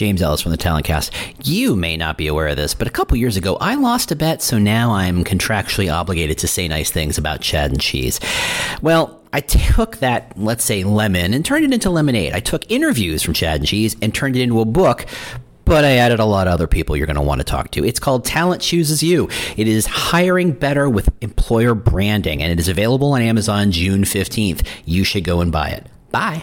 James Ellis from the Talent Cast. You may not be aware of this, but a couple years ago, I lost a bet, so now I'm contractually obligated to say nice things about Chad and Cheese. Well, I took that, let's say, lemon and turned it into lemonade. I took interviews from Chad and Cheese and turned it into a book but I added a lot of other people you're going to want to talk to. It's called Talent Chooses You. It is hiring better with employer branding, and it is available on Amazon June 15th. You should go and buy it. Bye.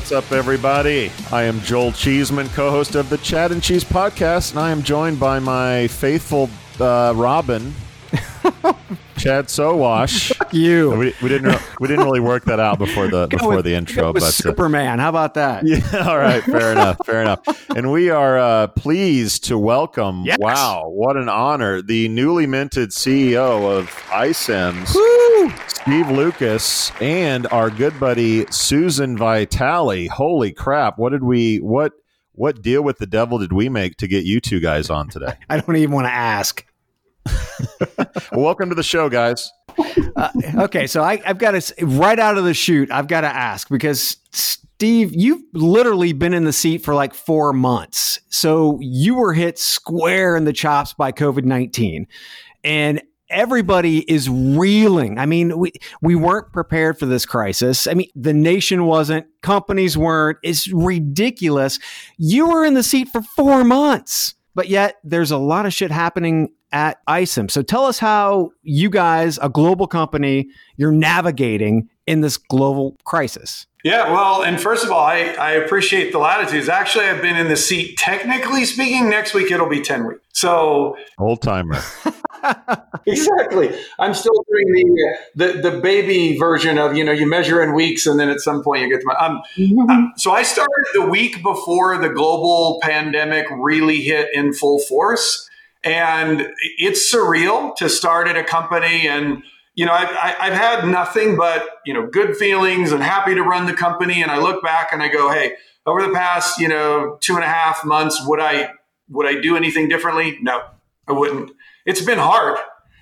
What's up, everybody? I am Joel Cheeseman, co host of the Chad and Cheese Podcast, and I am joined by my faithful uh, Robin. Chad Sowash. Fuck you. We, we didn't re- we didn't really work that out before the before with, the intro, but uh, Superman. How about that? Yeah, all right, fair enough, fair enough. And we are uh, pleased to welcome. Yes. Wow, what an honor! The newly minted CEO of iCIMS, Woo! Steve Lucas, and our good buddy Susan Vitale. Holy crap! What did we what what deal with the devil did we make to get you two guys on today? I don't even want to ask. well, welcome to the show, guys. Uh, okay, so I, I've got to right out of the chute. I've got to ask because Steve, you've literally been in the seat for like four months. So you were hit square in the chops by COVID nineteen, and everybody is reeling. I mean, we we weren't prepared for this crisis. I mean, the nation wasn't, companies weren't. It's ridiculous. You were in the seat for four months, but yet there's a lot of shit happening at iCIMS. So tell us how you guys, a global company, you're navigating in this global crisis. Yeah, well, and first of all, I, I appreciate the latitudes. Actually, I've been in the seat, technically speaking, next week it'll be 10 weeks. So, old timer. exactly. I'm still doing the, the the baby version of, you know, you measure in weeks and then at some point you get to my. Um, mm-hmm. so, I started the week before the global pandemic really hit in full force. And it's surreal to start at a company and you know, I've, I've had nothing but, you know, good feelings and happy to run the company. And I look back and I go, hey, over the past, you know, two and a half months, would I, would I do anything differently? No, I wouldn't. It's been hard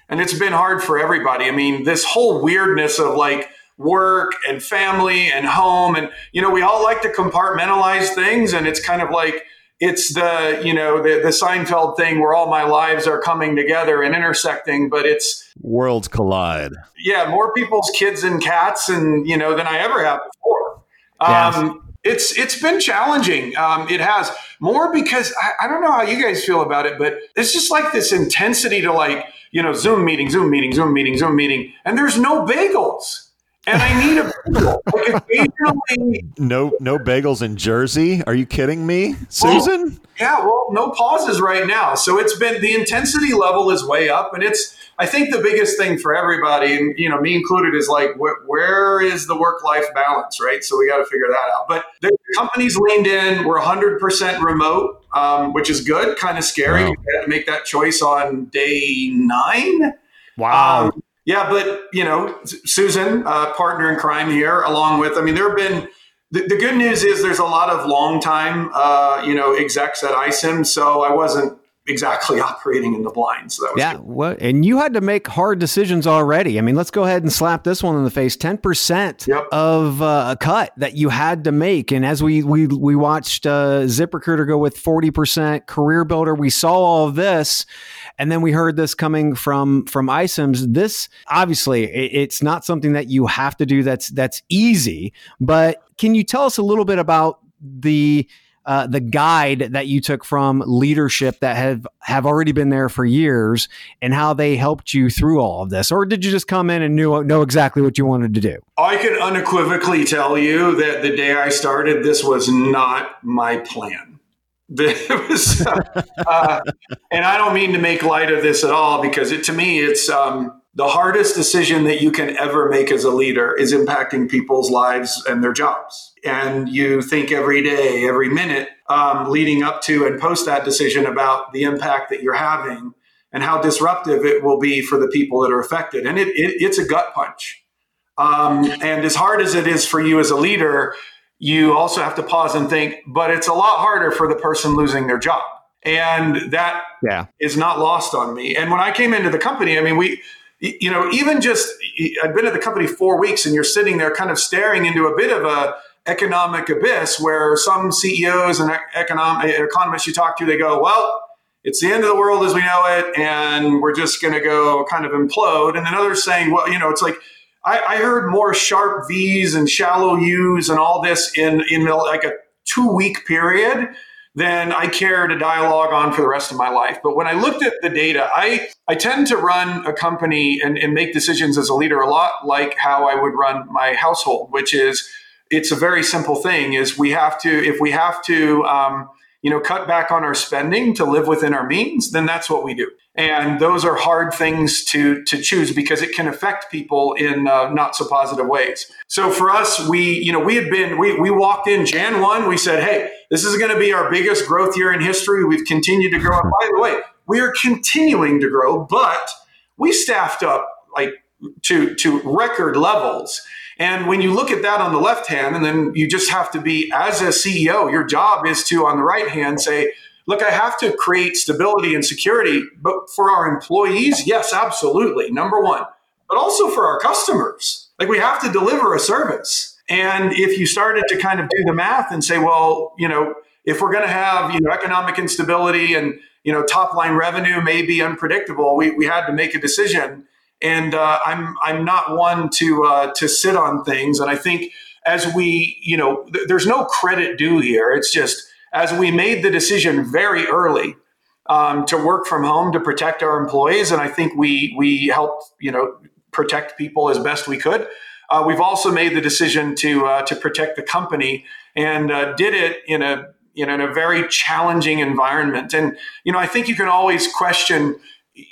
and it's been hard for everybody. I mean, this whole weirdness of like work and family and home. And, you know, we all like to compartmentalize things and it's kind of like, it's the you know the, the Seinfeld thing where all my lives are coming together and intersecting, but it's worlds collide. Yeah, more people's kids and cats, and you know than I ever have before. Yes. Um, it's it's been challenging. Um, it has more because I, I don't know how you guys feel about it, but it's just like this intensity to like you know Zoom meeting, Zoom meeting, Zoom meeting, Zoom meeting, and there's no bagels and I need a bagel. Like occasionally, no, no bagels in Jersey. Are you kidding me, Susan? Well, yeah, well, no pauses right now. So it's been the intensity level is way up, and it's. I think the biggest thing for everybody, and you know, me included, is like wh- where is the work life balance, right? So we got to figure that out. But the companies leaned in. We're 100 percent remote, um, which is good. Kind of scary. Wow. To make that choice on day nine. Wow. Um, yeah, but you know, Susan, uh, partner in crime here, along with, I mean, there have been. The, the good news is there's a lot of long time, uh, you know, execs at iCIMS, so I wasn't exactly operating in the blind. So that was yeah. What and you had to make hard decisions already. I mean, let's go ahead and slap this one in the face. Ten percent yep. of uh, a cut that you had to make. And as we we we watched uh, ZipRecruiter go with forty percent, Career Builder, we saw all of this. And then we heard this coming from from iCIMS. This obviously it, it's not something that you have to do. That's that's easy. But can you tell us a little bit about the uh, the guide that you took from leadership that have have already been there for years and how they helped you through all of this or did you just come in and knew know exactly what you wanted to do i can unequivocally tell you that the day i started this was not my plan was, uh, and I don't mean to make light of this at all because it, to me, it's um, the hardest decision that you can ever make as a leader is impacting people's lives and their jobs. And you think every day, every minute, um, leading up to and post that decision about the impact that you're having and how disruptive it will be for the people that are affected. And it, it it's a gut punch. Um, and as hard as it is for you as a leader, you also have to pause and think, but it's a lot harder for the person losing their job. And that yeah. is not lost on me. And when I came into the company, I mean, we, you know, even just, I've been at the company four weeks and you're sitting there kind of staring into a bit of a economic abyss where some CEOs and economic economists you talk to, they go, well, it's the end of the world as we know it, and we're just going to go kind of implode. And then others saying, well, you know, it's like, I, I heard more sharp V's and shallow U's and all this in in like a two week period than I care to dialogue on for the rest of my life. But when I looked at the data, I, I tend to run a company and, and make decisions as a leader a lot like how I would run my household, which is it's a very simple thing is we have to if we have to um, you know cut back on our spending to live within our means then that's what we do. And those are hard things to to choose because it can affect people in uh, not so positive ways. So for us we you know we had been we, we walked in jan 1 we said hey this is going to be our biggest growth year in history. We've continued to grow. And by the way we are continuing to grow but we staffed up like to to record levels and when you look at that on the left hand and then you just have to be as a ceo your job is to on the right hand say look, I have to create stability and security, but for our employees, yes, absolutely. Number one, but also for our customers. Like we have to deliver a service. And if you started to kind of do the math and say, well, you know, if we're going to have, you know, economic instability and, you know, top line revenue may be unpredictable, we, we had to make a decision. And uh, I'm, I'm not one to, uh, to sit on things. And I think as we, you know, th- there's no credit due here. It's just, as we made the decision very early um, to work from home to protect our employees, and I think we we helped you know protect people as best we could. Uh, we've also made the decision to uh, to protect the company and uh, did it in a you know in a very challenging environment. And you know I think you can always question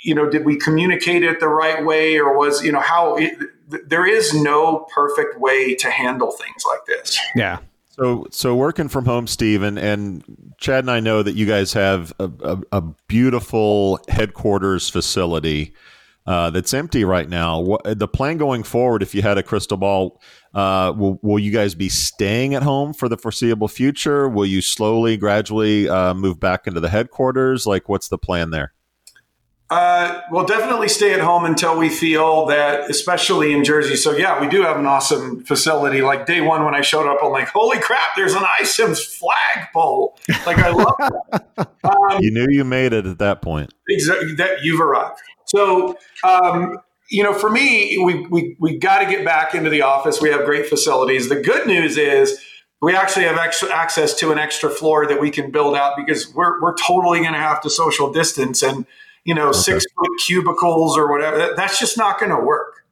you know did we communicate it the right way or was you know how it, there is no perfect way to handle things like this. Yeah. So, so working from home, Steve, and, and Chad and I know that you guys have a, a, a beautiful headquarters facility uh, that's empty right now. What, the plan going forward, if you had a crystal ball, uh, will, will you guys be staying at home for the foreseeable future? Will you slowly, gradually uh, move back into the headquarters? Like, what's the plan there? Uh, we'll definitely stay at home until we feel that, especially in Jersey. So yeah, we do have an awesome facility. Like day one when I showed up, I'm like, holy crap! There's an iCIMS flagpole. Like I love that. Um, you knew you made it at that point. Exactly. That you've arrived. So um, you know, for me, we we we got to get back into the office. We have great facilities. The good news is we actually have extra access to an extra floor that we can build out because we're we're totally going to have to social distance and you know, okay. six foot cubicles or whatever. That's just not going to work.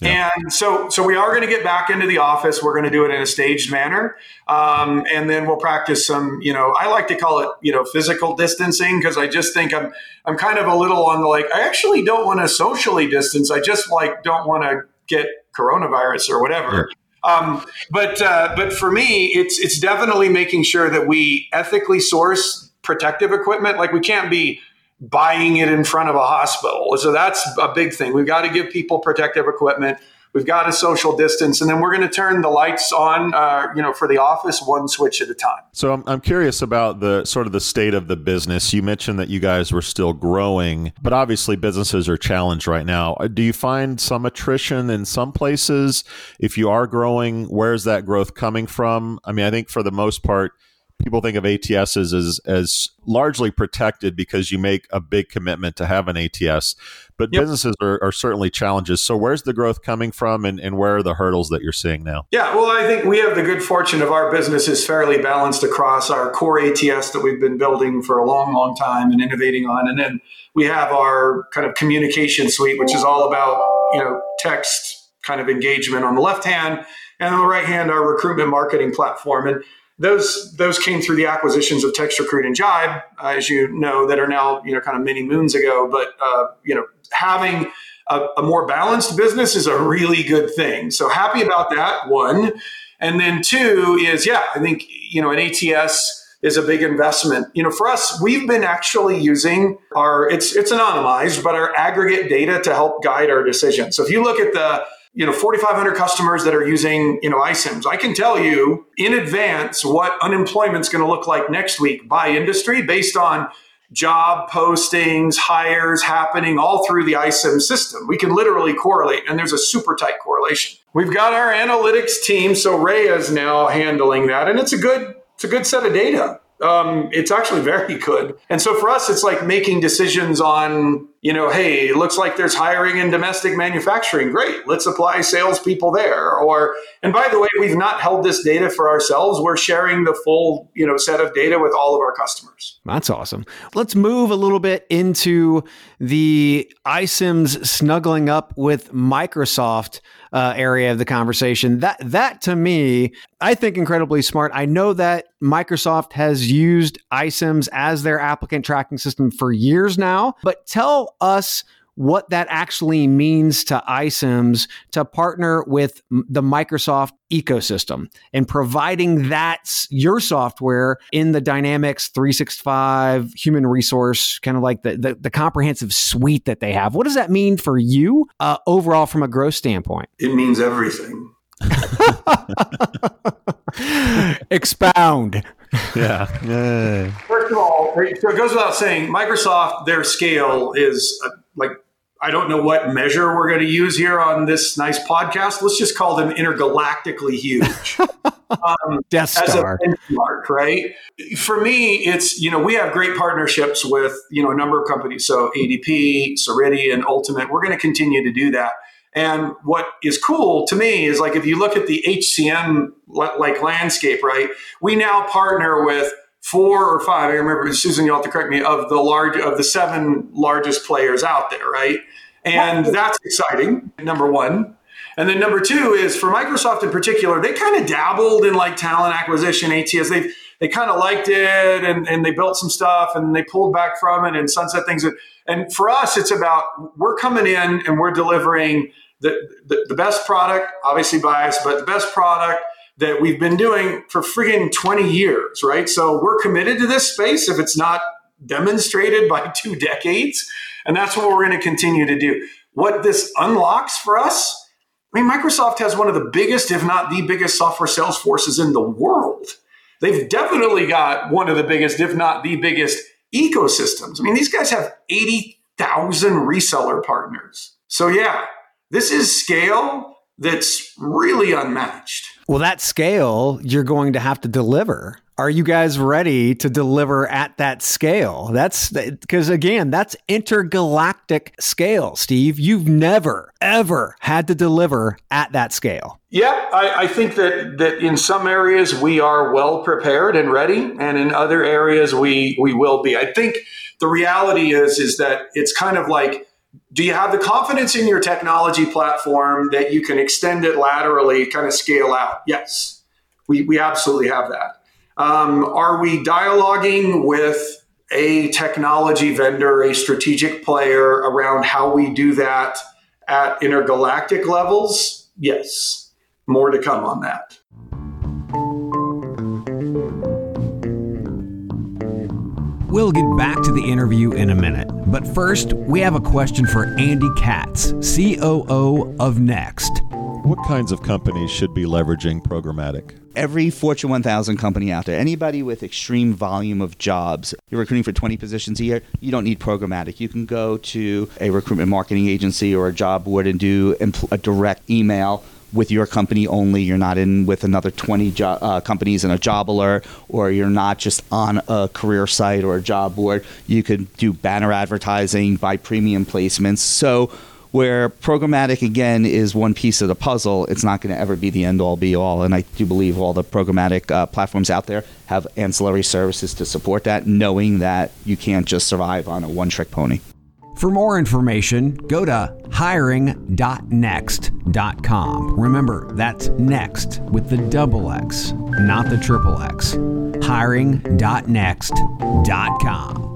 Yeah. And so, so we are going to get back into the office. We're going to do it in a staged manner, um, and then we'll practice some. You know, I like to call it, you know, physical distancing because I just think I'm, I'm kind of a little on the like. I actually don't want to socially distance. I just like don't want to get coronavirus or whatever. Yeah. Um, but uh, but for me, it's it's definitely making sure that we ethically source protective equipment. Like we can't be buying it in front of a hospital. So that's a big thing. We've got to give people protective equipment. We've got to social distance, and then we're going to turn the lights on, uh, you know, for the office one switch at a time. So I'm, I'm curious about the sort of the state of the business. You mentioned that you guys were still growing, but obviously businesses are challenged right now. Do you find some attrition in some places? If you are growing, where's that growth coming from? I mean, I think for the most part people think of ATSs as as largely protected because you make a big commitment to have an ATS. But yep. businesses are, are, certainly challenges. So where's the growth coming from and, and where are the hurdles that you're seeing now? Yeah, well, I think we have the good fortune of our business is fairly balanced across our core ATS that we've been building for a long, long time and innovating on. And then we have our kind of communication suite, which is all about, you know, text kind of engagement on the left hand. And on the right hand, our recruitment marketing platform. And those those came through the acquisitions of TextRecruit and Jibe, uh, as you know, that are now you know kind of many moons ago. But uh, you know, having a, a, more balanced business is a really good thing. So happy about that. One, and then two is yeah, I think you know an ATS is a big investment. You know, for us, we've been actually using our it's it's anonymized, but our aggregate data to help guide our decisions. So if you look at the you know 4500 customers that are using you know iCIMS, I can tell you in advance what unemployment's going to look like next week by industry based on job postings, hires happening all through the iCIMS system. We can literally correlate, and there's a super tight correlation. We've got our analytics team, so Rhea is now handling that, and it's a good it's a good set of data. Um, it's actually very good. And so for us, it's like making decisions on, you know, hey, it looks like there's hiring in domestic manufacturing. Great, let's apply salespeople there. Or, and by the way, we've not held this data for ourselves. We're sharing the full, you know, set of data with all of our customers. That's awesome. Let's move a little bit into the iCIMS snuggling up with Microsoft uh, area of the conversation. That that to me, I think incredibly smart. I know that Microsoft has used iCIMS as their applicant tracking system for years now, but tell us what that actually means to iCIMS to partner with the Microsoft ecosystem and providing that your software in the Dynamics 365 human resource, kind of like the, the, the comprehensive suite that they have. What does that mean for you uh, overall from a growth standpoint? It means everything. Expound. Yeah. yeah. First of all, so it goes without saying, Microsoft, their scale is uh, like I don't know what measure we're going to use here on this nice podcast. Let's just call them intergalactically huge. um, Death Star. benchmark, right? For me, it's, you know, we have great partnerships with, you know, a number of companies. So ADP, Ceridian, Ultimate, we're going to continue to do that. And what is cool to me is like if you look at the HCM like landscape, right? We now partner with four or five. I remember Susan, you'll have to correct me of the large of the seven largest players out there, right? And that's exciting, number one. And then number two is for Microsoft in particular, they kind of dabbled in like talent acquisition, ATS. They they kind of liked it and, and they built some stuff and they pulled back from it and sunset things. And for us, it's about we're coming in and we're delivering the, the, the best product, obviously biased, but the best product that we've been doing for friggin' 20 years, right? So we're committed to this space if it's not demonstrated by two decades. And that's what we're going to continue to do. What this unlocks for us, I mean, Microsoft has one of the biggest, if not the biggest, software sales forces in the world. They've definitely got one of the biggest, if not the biggest, ecosystems. I mean, these guys have 80,000 reseller partners. So, yeah, this is scale that's really unmatched. Well, that scale you're going to have to deliver. Are you guys ready to deliver at that scale? That's because, again, that's intergalactic scale, Steve. You've never, ever had to deliver at that scale. Yeah, I, I, think that, that in some areas we are well prepared and ready, and in other areas we, we will be. I think the reality is, is that it's kind of like do you have the confidence in your technology platform that you can extend it laterally, kind of scale out? Yes, we, we absolutely have that. Um, are we dialoguing with a technology vendor, a strategic player around how we do that at intergalactic levels? Yes. More to come on that. We'll get back to the interview in a minute. But first, we have a question for Andy Katz, COO of Nexxt. What kinds of companies should be leveraging programmatic? Every Fortune 1000 company out there, anybody with extreme volume of jobs, you're recruiting for 20 positions a year, you don't need programmatic. You can go to a recruitment marketing agency or a job board and do a direct email with your company only. You're not in with another 20 jo- uh, companies in a job alert, or you're not just on a career site or a job board. You could do banner advertising, buy premium placements. So, where programmatic again is one piece of the puzzle, it's not going to ever be the end all be all. And I do believe all the programmatic uh, platforms out there have ancillary services to support that, knowing that you can't just survive on a one trick pony. For more information, go to hiring.nexxt.com. Remember, that's next with the double X, not the triple X. Hiring.nexxt.com.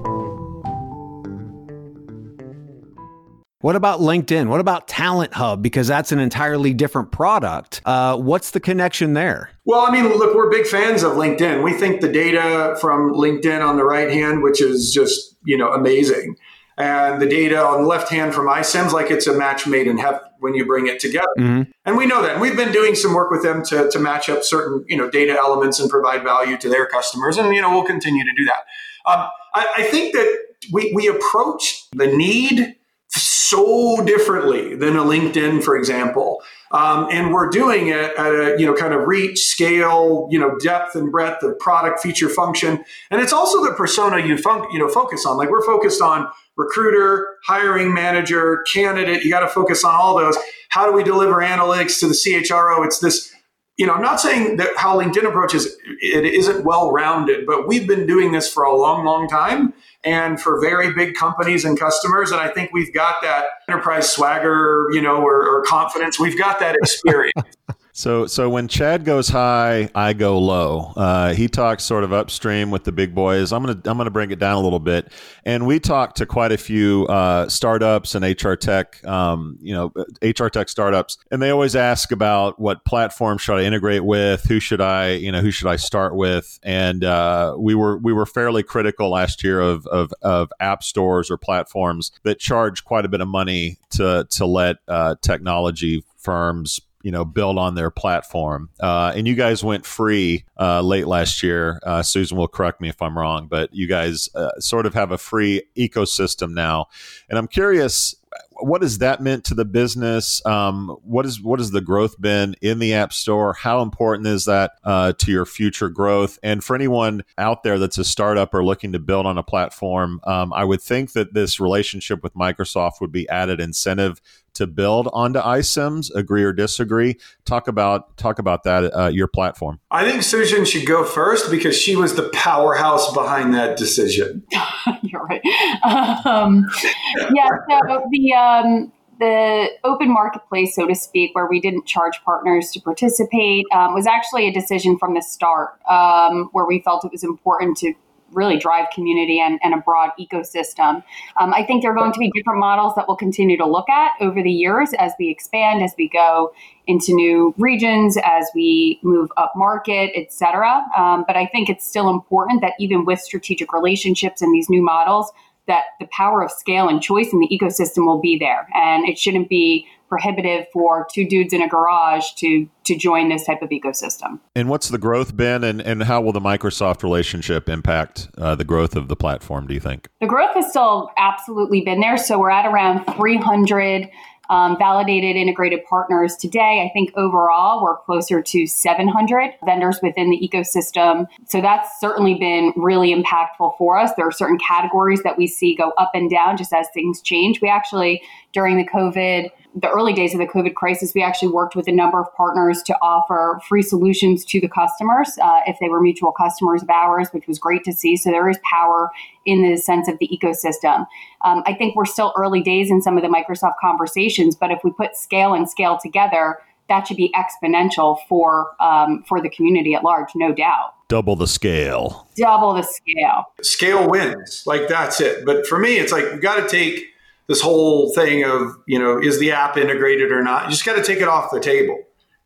What about LinkedIn? What about Talent Hub? Because that's an entirely different product. Uh, what's the connection there? Well, I mean, look, we're big fans of LinkedIn. We think the data from LinkedIn on the right hand, which is just you know amazing, and the data on the left hand from iCIMS, like it's a match made in heaven when you bring it together. Mm-hmm. And we know that. And we've been doing some work with them to, to match up certain you know data elements and provide value to their customers, and you know we'll continue to do that. Um, I, I think that we we approach the need so differently than a LinkedIn, for example. Um, and we're doing it at a you know kind of reach, scale, you know depth and breadth of product, feature, function, and it's also the persona you fun- you know focus on. Like we're focused on recruiter, hiring manager, candidate. You got to focus on all those. How do we deliver analytics to the CHRO? It's this. You know, I'm not saying that how LinkedIn approaches it isn't well rounded, but we've been doing this for a long, long time and for very big companies and customers. And I think we've got that enterprise swagger, you know, or, or confidence. We've got that experience. So, so when Chad goes high, I go low. Uh, he talks sort of upstream with the big boys. I'm gonna I'm gonna bring it down a little bit, and we talked to quite a few uh, startups and HR tech, um, you know, HR tech startups, and they always ask about what platform should I integrate with, who should I, you know, who should I start with, and uh, we were we were fairly critical last year of, of of app stores or platforms that charge quite a bit of money to to let uh, technology firms you know build on their platform uh, and you guys went free uh, late last year uh, susan will correct me if i'm wrong but you guys uh, sort of have a free ecosystem now and i'm curious what has that meant to the business? Um, what is what has the growth been in the App Store? How important is that uh, to your future growth? And for anyone out there that's a startup or looking to build on a platform, um, I would think that this relationship with Microsoft would be added incentive to build onto iCIMS. Agree or disagree? Talk about talk about that. Uh, your platform. I think Susan should go first because she was the powerhouse behind that decision. You're right. Um, yeah. So the um, the open marketplace, so to speak, where we didn't charge partners to participate, um, was actually a decision from the start, um, where we felt it was important to really drive community and, and a broad ecosystem. Um, I think there are going to be different models that we'll continue to look at over the years as we expand, as we go into new regions, as we move up market, et cetera. Um, but I think it's still important that even with strategic relationships and these new models, that the power of scale and choice in the ecosystem will be there. And it shouldn't be prohibitive for two dudes in a garage to to join this type of ecosystem. And what's the growth been, and, and how will the Microsoft relationship impact uh, the growth of the platform, do you think? The growth has still absolutely been there. So we're at around 300 um, validated integrated partners today. I think overall we're closer to 700 vendors within the ecosystem. So that's certainly been really impactful for us. There are certain categories that we see go up and down just as things change. We actually, during the COVID the early days of the COVID crisis, we actually worked with a number of partners to offer free solutions to the customers uh, if they were mutual customers of ours, which was great to see. So there is power in the sense of the ecosystem. Um, I think we're still early days in some of the Microsoft conversations, but if we put scale and scale together, that should be exponential for um, for the community at large, no doubt. Double the scale. Double the scale. Scale wins. Like that's it. But for me, it's like we got to take this whole thing of you know is the app integrated or not? You just got to take it off the table.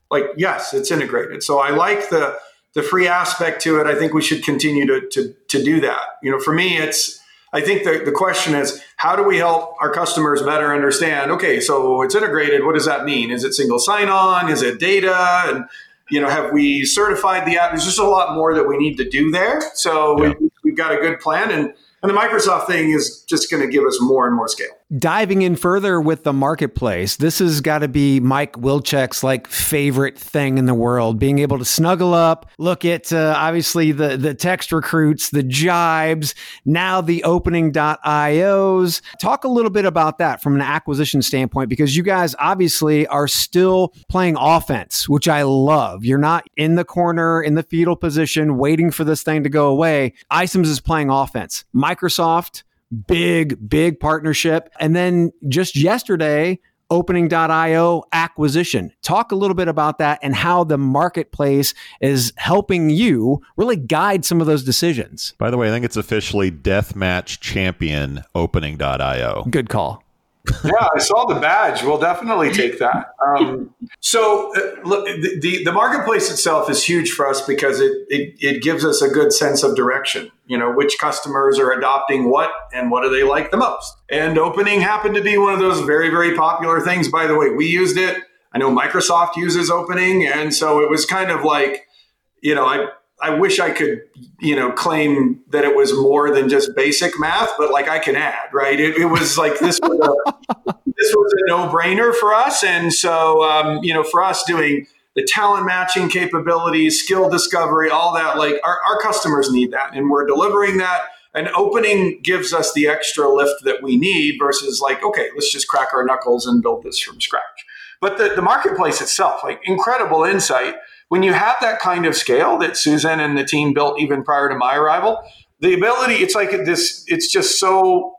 Like yes it's integrated. So i like the the free aspect to it. I think we should continue to to, to do that. You know for me it's i think the, the question is how do we help our customers better understand okay so it's integrated what does that mean? Is it single sign on is it data? And you know have we certified the app? There's just a lot more that we need to do there. So yeah. we, we've got a good plan and and the Microsoft thing is just going to give us more and more scale. Diving in further with the marketplace, this has got to be Mike Wilczek's like favorite thing in the world. Being able to snuggle up, look at uh, obviously the the text recruits, the jibes, now the opening.ios. Talk a little bit about that from an acquisition standpoint because you guys obviously are still playing offense, which I love. You're not in the corner in the fetal position waiting for this thing to go away. iCIMS is playing offense. Microsoft big, big partnership. And then just yesterday, opening.io acquisition. Talk a little bit about that and how the marketplace is helping you really guide some of those decisions. By the way, I think it's officially deathmatch champion opening.io. Good call. Yeah, I saw the badge. We'll definitely take that. Um, so, uh, look, the, the, marketplace itself is huge for us because it, it it gives us a good sense of direction. You know, which customers are adopting what and what do they like the most. And opening happened to be one of those very very popular things. By the way, we used it. I know Microsoft uses opening, and so it was kind of like, you know, I I wish I could, you know, claim that it was more than just basic math, but like I can add, right? It, it was like this was a, this was a no brainer for us, and so um, you know, for us doing the talent matching capabilities, skill discovery, all that, like our, our customers need that, and we're delivering that. And opening gives us the extra lift that we need versus like, okay, let's just crack our knuckles and build this from scratch. But the, the marketplace itself, like incredible insight when you have that kind of scale that Susan and the team built even prior to my arrival, the ability, it's like this, it's just so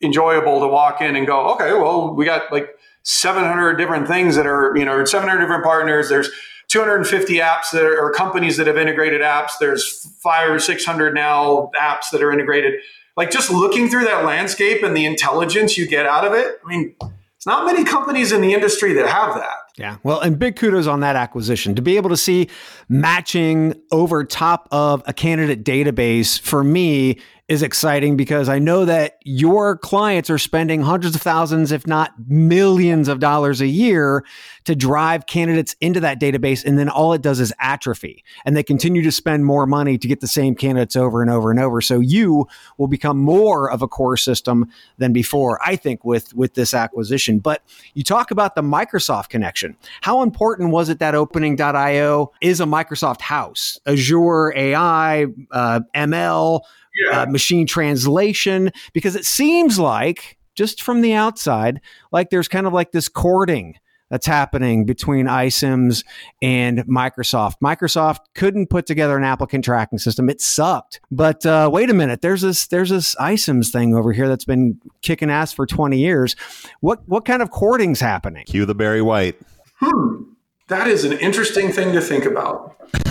enjoyable to walk in and go, okay, well, we got like 700 different things that are, you know, 700 different partners. There's 250 apps that are, companies that have integrated apps. There's five or 600 now apps that are integrated. Like just looking through that landscape and the intelligence you get out of it. I mean, it's not many companies in the industry that have that. Yeah. Well, and big kudos on that acquisition. To be able to see matching over top of a candidate database for me is exciting because I know that your clients are spending hundreds of thousands, if not millions of dollars a year to drive candidates into that database. And then all it does is atrophy and they continue to spend more money to get the same candidates over and over and over. So you will become more of a core system than before, I think, with, with this acquisition. But you talk about the Microsoft connection. How important was it that opening.io is a Microsoft house? Azure AI, uh, ML, yeah. uh, machine translation, because it seems like, just from the outside, like there's kind of like this courting that's happening between iCIMS and Microsoft. Microsoft couldn't put together an applicant tracking system; it sucked. But uh, wait a minute, there's this there's this iCIMS thing over here that's been kicking ass for 20 years. What what kind of courting's happening? Cue the Barry White. Hmm. That is an interesting thing to think about.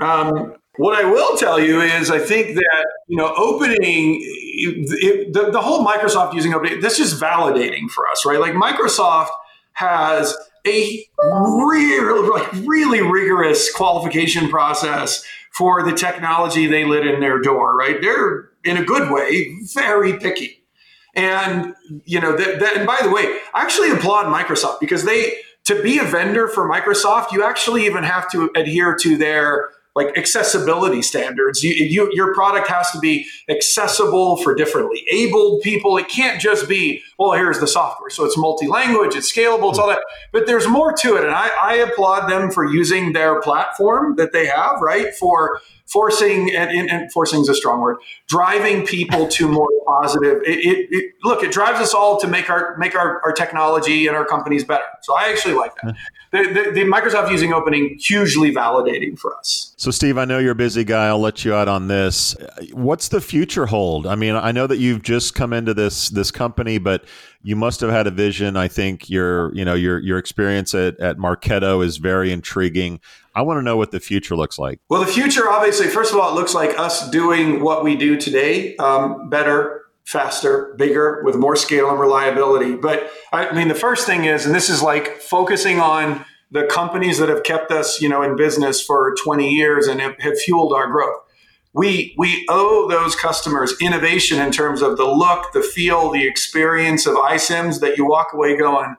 um, what I will tell you is, I think that you know, opening it, the, the whole Microsoft using opening. This is validating for us, right? Like Microsoft has a really, like really rigorous qualification process for the technology they let in their door, right? They're in a good way very picky, and you know that. that and by the way, I actually applaud Microsoft because they to be a vendor for Microsoft, you actually even have to adhere to their like accessibility standards. You, you, your product has to be accessible for differently abled people. It can't just be, well, here's the software. So it's multi-language, it's scalable, it's all that. But there's more to it. And I, I applaud them for using their platform that they have, right? For forcing and, and, forcing is a strong word. Driving people to more positive. It, it, it, look it drives us all to make our make our, our technology and our companies better. So i actually like that. The, the, the, microsoft using opening hugely validating for us. So steve i know you're a busy guy. I'll let you out on this. What's the future hold? I mean i know that you've just come into this this company but you must have had a vision i think your you know your your experience at, at marketo is very intriguing I want to know what the future looks like. Well, the future, obviously, first of all, it looks like us doing what we do today um, better, faster, bigger, with more scale and reliability. But I mean, the first thing is, and this is like focusing on the companies that have kept us, you know, in business for 20 years and have, have fueled our growth. We, we owe those customers innovation in terms of the look, the feel, the experience of iCIMS that you walk away going,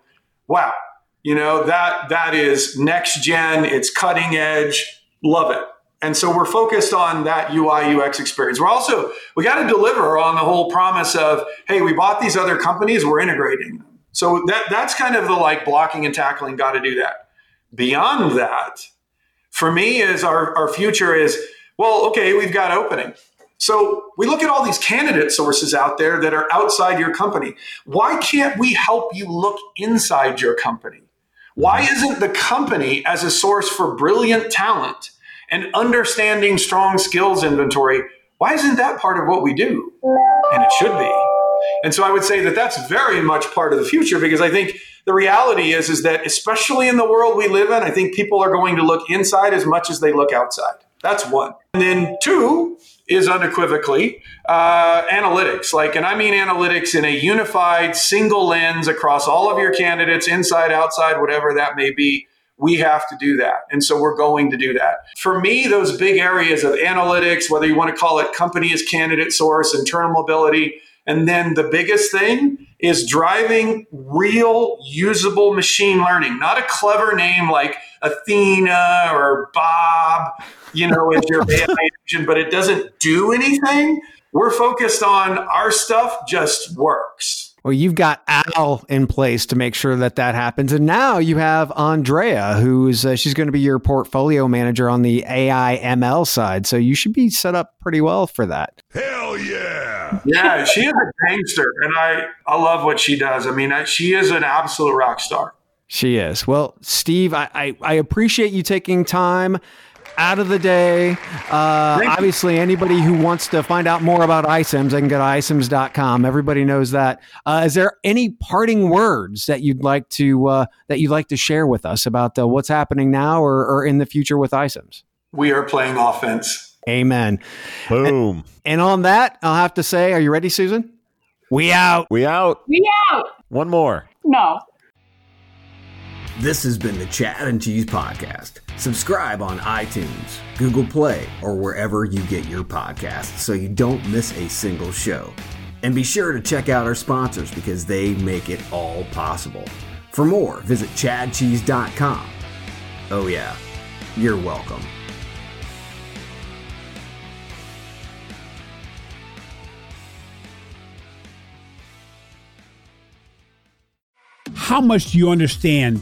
wow, you know, that that is next gen, it's cutting edge, love it. And so we're focused on that UI UX experience. We're also we got to deliver on the whole promise of, hey, we bought these other companies, we're integrating them. So that that's kind of the like blocking and tackling, got to do that. Beyond that, for me is our, our future is, well, okay, we've got opening. So we look at all these candidate sources out there that are outside your company. Why can't we help you look inside your company? Why isn't the company as a source for brilliant talent and understanding strong skills inventory? Why isn't that part of what we do? And it should be. And so I would say that that's very much part of the future because I think the reality is is that especially in the world we live in, I think people are going to look inside as much as they look outside. That's one. And then two, is unequivocally uh, analytics. Like, and I mean analytics in a unified single lens across all of your candidates, inside, outside, whatever that may be. We have to do that. And so we're going to do that. For me, those big areas of analytics, whether you want to call it company as candidate source, internal mobility, and then the biggest thing is driving real usable machine learning, not a clever name like Athena or Bob, you know, as your AI agent, but it doesn't do anything. We're focused on our stuff just works. Well, you've got Al in place to make sure that that happens, and now you have Andrea, who's uh, she's going to be your portfolio manager on the AI ML side. So you should be set up pretty well for that. Hell yeah! Yeah, she is a gangster, and I I love what she does. I mean, I, she is an absolute rock star. She is. Well, Steve, I, I, I appreciate you taking time out of the day. Uh, obviously, anybody who wants to find out more about iCIMS, they can go to iCIMS.com. Everybody knows that. Uh, is there any parting words that you'd like to uh, that you'd like to share with us about uh, what's happening now or, or in the future with iCIMS? We are playing offense. Amen. Boom. And, and on that, I'll have to say, are you ready, Susan? We out. We out. We out. One more. No. This has been the Chad and Cheese Podcast. Subscribe on iTunes, Google Play, or wherever you get your podcasts so you don't miss a single show. And be sure to check out our sponsors because they make it all possible. For more, visit chadcheese.com. Oh, yeah, you're welcome. How much do you understand